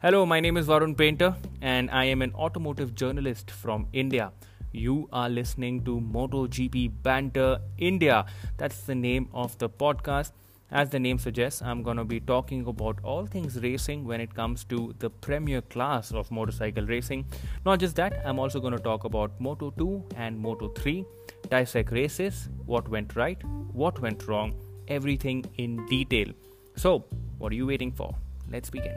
Hello, my name is Varun Painter, and I am an automotive journalist from India. You are listening to MotoGP Banter India. That's the name of the podcast. As the name suggests, I'm going to be talking about all things racing when it comes to the premier class of motorcycle racing. Not just that, I'm also going to talk about Moto 2 and Moto 3, dissect races, what went right, what went wrong, everything in detail. So, what are you waiting for? Let's begin.